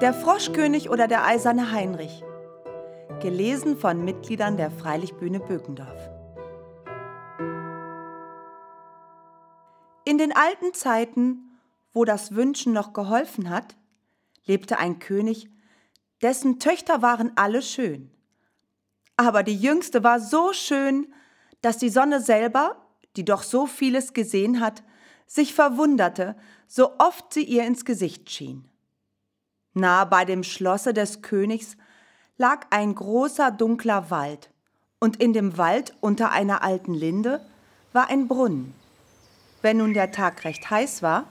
Der Froschkönig oder der eiserne Heinrich. Gelesen von Mitgliedern der Freilichtbühne Bökendorf. In den alten Zeiten, wo das Wünschen noch geholfen hat, lebte ein König, dessen Töchter waren alle schön. Aber die jüngste war so schön, dass die Sonne selber, die doch so vieles gesehen hat, sich verwunderte, so oft sie ihr ins Gesicht schien. Nahe bei dem Schlosse des Königs lag ein großer dunkler Wald, und in dem Wald unter einer alten Linde war ein Brunnen. Wenn nun der Tag recht heiß war,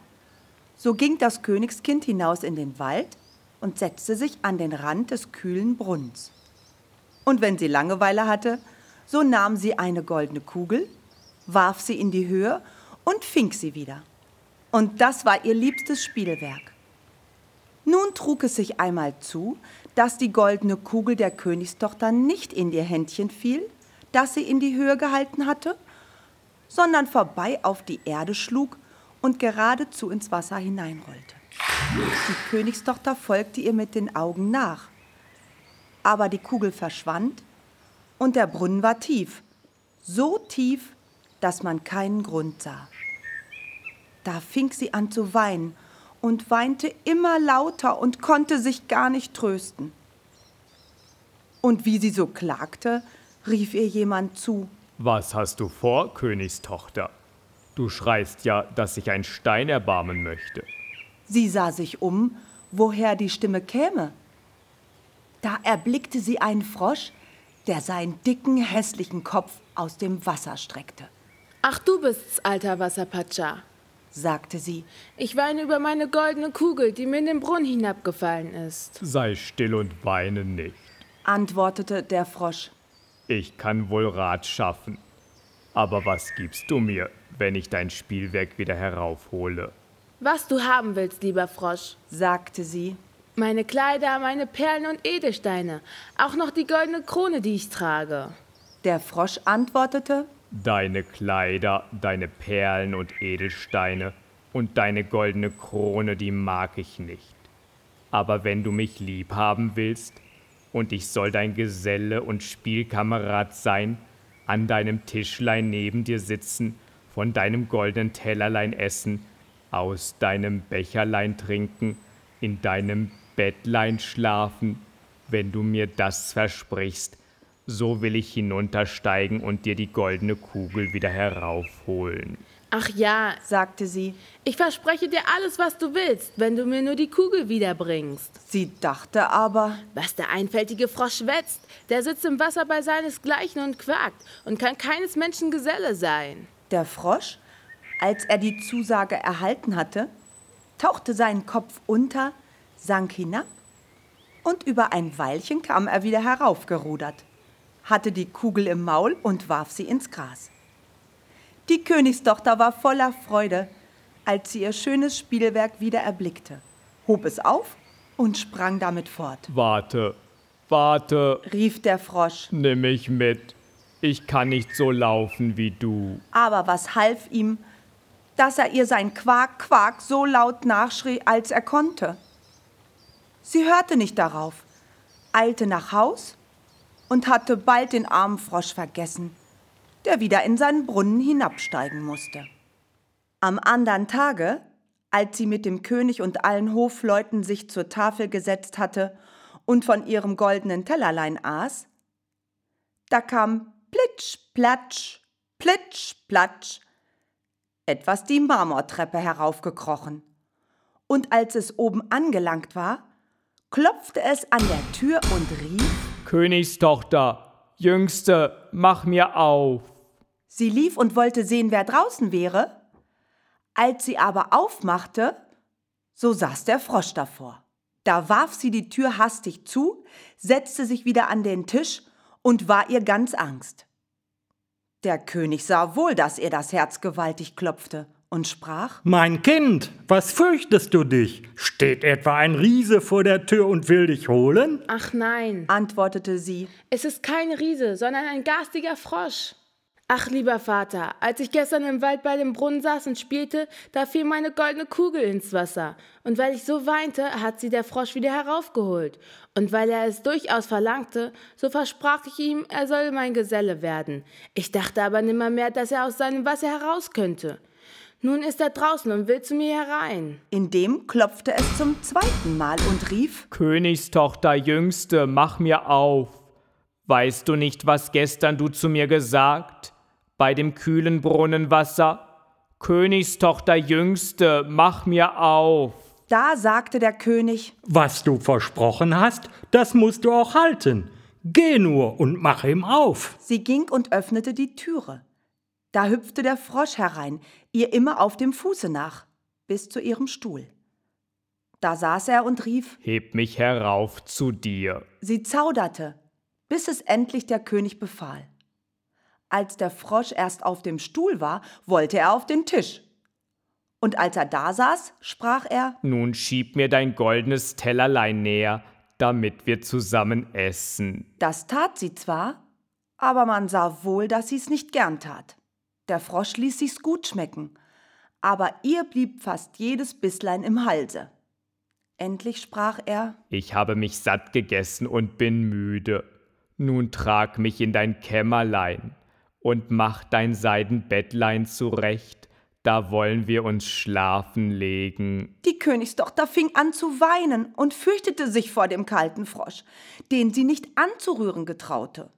so ging das Königskind hinaus in den Wald und setzte sich an den Rand des kühlen Brunnens. Und wenn sie Langeweile hatte, so nahm sie eine goldene Kugel, warf sie in die Höhe und fing sie wieder. Und das war ihr liebstes Spielwerk. Nun trug es sich einmal zu, dass die goldene Kugel der Königstochter nicht in ihr Händchen fiel, das sie in die Höhe gehalten hatte, sondern vorbei auf die Erde schlug und geradezu ins Wasser hineinrollte. Die Königstochter folgte ihr mit den Augen nach. Aber die Kugel verschwand und der Brunnen war tief, so tief, dass man keinen Grund sah. Da fing sie an zu weinen und weinte immer lauter und konnte sich gar nicht trösten. Und wie sie so klagte, rief ihr jemand zu. Was hast du vor, Königstochter? Du schreist ja, dass sich ein Stein erbarmen möchte. Sie sah sich um, woher die Stimme käme. Da erblickte sie einen Frosch, der seinen dicken, hässlichen Kopf aus dem Wasser streckte. Ach, du bist's, alter Wasserpatscha, sagte sie. Ich weine über meine goldene Kugel, die mir in den Brunnen hinabgefallen ist. Sei still und weine nicht, antwortete der Frosch. Ich kann wohl Rat schaffen. Aber was gibst du mir, wenn ich dein Spielwerk wieder heraufhole? Was du haben willst, lieber Frosch, sagte sie. Meine Kleider, meine Perlen und Edelsteine, auch noch die goldene Krone, die ich trage. Der Frosch antwortete, Deine Kleider, deine Perlen und Edelsteine und deine goldene Krone, die mag ich nicht. Aber wenn du mich lieb haben willst, und ich soll dein Geselle und Spielkamerad sein, an deinem Tischlein neben dir sitzen, von deinem goldenen Tellerlein essen, aus deinem Becherlein trinken, in deinem Bettlein schlafen, wenn du mir das versprichst, so will ich hinuntersteigen und dir die goldene Kugel wieder heraufholen. Ach ja, sagte sie, ich verspreche dir alles, was du willst, wenn du mir nur die Kugel wiederbringst. Sie dachte aber, was der einfältige Frosch schwätzt, der sitzt im Wasser bei seinesgleichen und quakt und kann keines Menschen Geselle sein. Der Frosch, als er die Zusage erhalten hatte, tauchte seinen Kopf unter, sank hinab und über ein Weilchen kam er wieder heraufgerudert, hatte die Kugel im Maul und warf sie ins Gras. Die Königstochter war voller Freude, als sie ihr schönes Spielwerk wieder erblickte, hob es auf und sprang damit fort. Warte, warte, rief der Frosch. Nimm mich mit. Ich kann nicht so laufen wie du. Aber was half ihm, dass er ihr sein Quak, Quak so laut nachschrie, als er konnte? Sie hörte nicht darauf, eilte nach Haus und hatte bald den armen Frosch vergessen, der wieder in seinen Brunnen hinabsteigen musste. Am andern Tage, als sie mit dem König und allen Hofleuten sich zur Tafel gesetzt hatte und von ihrem goldenen Tellerlein aß, da kam plitsch, platsch, plitsch, platsch, etwas die Marmortreppe heraufgekrochen. Und als es oben angelangt war, klopfte es an der Tür und rief Königstochter, Jüngste, mach mir auf. Sie lief und wollte sehen, wer draußen wäre. Als sie aber aufmachte, so saß der Frosch davor. Da warf sie die Tür hastig zu, setzte sich wieder an den Tisch und war ihr ganz Angst. Der König sah wohl, dass ihr das Herz gewaltig klopfte und sprach Mein Kind, was fürchtest du dich? Steht etwa ein Riese vor der Tür und will dich holen? Ach nein, antwortete sie. Es ist kein Riese, sondern ein garstiger Frosch. Ach, lieber Vater, als ich gestern im Wald bei dem Brunnen saß und spielte, da fiel meine goldene Kugel ins Wasser. Und weil ich so weinte, hat sie der Frosch wieder heraufgeholt. Und weil er es durchaus verlangte, so versprach ich ihm, er solle mein Geselle werden. Ich dachte aber nimmermehr, dass er aus seinem Wasser heraus könnte. Nun ist er draußen und will zu mir herein. Indem klopfte es zum zweiten Mal und rief Königstochter Jüngste, mach mir auf. Weißt du nicht, was gestern du zu mir gesagt? bei dem kühlen Brunnenwasser, Königstochter Jüngste, mach mir auf. Da sagte der König, Was du versprochen hast, das musst du auch halten. Geh nur und mach ihm auf. Sie ging und öffnete die Türe. Da hüpfte der Frosch herein, ihr immer auf dem Fuße nach, bis zu ihrem Stuhl. Da saß er und rief, Heb mich herauf zu dir. Sie zauderte, bis es endlich der König befahl. Als der Frosch erst auf dem Stuhl war, wollte er auf den Tisch. Und als er da saß, sprach er Nun schieb mir dein goldenes Tellerlein näher, damit wir zusammen essen. Das tat sie zwar, aber man sah wohl, dass sie's nicht gern tat. Der Frosch ließ sich's gut schmecken, aber ihr blieb fast jedes Bisslein im Halse. Endlich sprach er Ich habe mich satt gegessen und bin müde. Nun trag mich in dein Kämmerlein und mach dein Seidenbettlein zurecht, da wollen wir uns schlafen legen. Die Königstochter fing an zu weinen und fürchtete sich vor dem kalten Frosch, den sie nicht anzurühren getraute,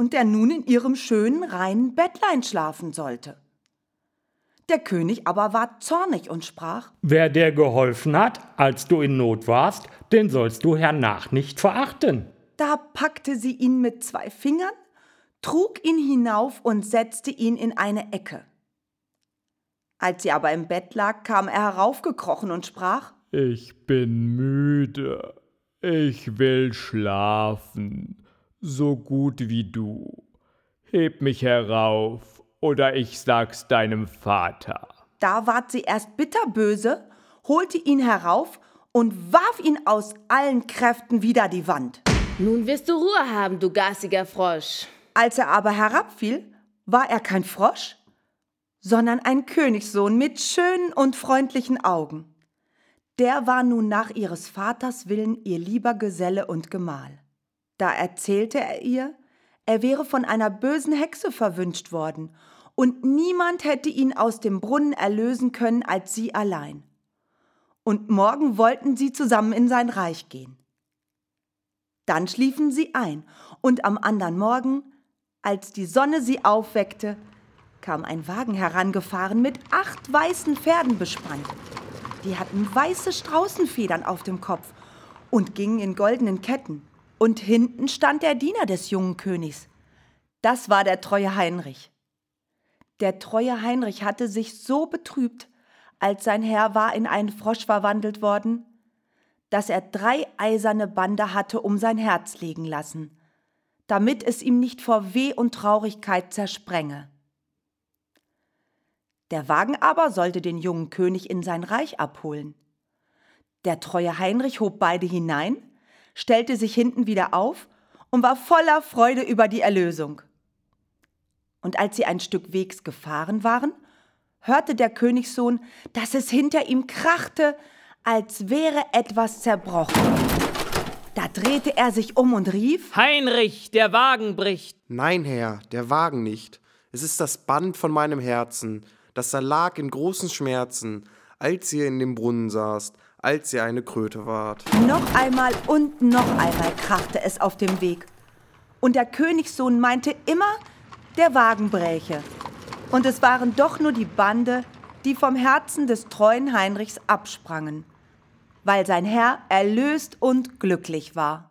und der nun in ihrem schönen, reinen Bettlein schlafen sollte. Der König aber war zornig und sprach Wer dir geholfen hat, als du in Not warst, den sollst du hernach nicht verachten. Da packte sie ihn mit zwei Fingern trug ihn hinauf und setzte ihn in eine Ecke. Als sie aber im Bett lag, kam er heraufgekrochen und sprach Ich bin müde, ich will schlafen, so gut wie du. Heb mich herauf, oder ich sag's deinem Vater. Da ward sie erst bitterböse, holte ihn herauf und warf ihn aus allen Kräften wider die Wand. Nun wirst du Ruhe haben, du garstiger Frosch. Als er aber herabfiel, war er kein Frosch, sondern ein Königssohn mit schönen und freundlichen Augen. Der war nun nach ihres Vaters Willen ihr lieber Geselle und Gemahl. Da erzählte er ihr, er wäre von einer bösen Hexe verwünscht worden, und niemand hätte ihn aus dem Brunnen erlösen können als sie allein. Und morgen wollten sie zusammen in sein Reich gehen. Dann schliefen sie ein, und am andern Morgen als die Sonne sie aufweckte, kam ein Wagen herangefahren mit acht weißen Pferden bespannt. Die hatten weiße Straußenfedern auf dem Kopf und gingen in goldenen Ketten. Und hinten stand der Diener des jungen Königs. Das war der treue Heinrich. Der treue Heinrich hatte sich so betrübt, als sein Herr war in einen Frosch verwandelt worden, dass er drei eiserne Bande hatte um sein Herz legen lassen damit es ihm nicht vor Weh und Traurigkeit zersprenge. Der Wagen aber sollte den jungen König in sein Reich abholen. Der treue Heinrich hob beide hinein, stellte sich hinten wieder auf und war voller Freude über die Erlösung. Und als sie ein Stück Wegs gefahren waren, hörte der Königssohn, dass es hinter ihm krachte, als wäre etwas zerbrochen. Da drehte er sich um und rief Heinrich, der Wagen bricht. Nein, Herr, der Wagen nicht. Es ist das Band von meinem Herzen, das da lag in großen Schmerzen, als ihr in dem Brunnen saßt, als ihr eine Kröte wart. Noch einmal und noch einmal krachte es auf dem Weg. Und der Königssohn meinte immer, der Wagen bräche. Und es waren doch nur die Bande, die vom Herzen des treuen Heinrichs absprangen weil sein Herr erlöst und glücklich war.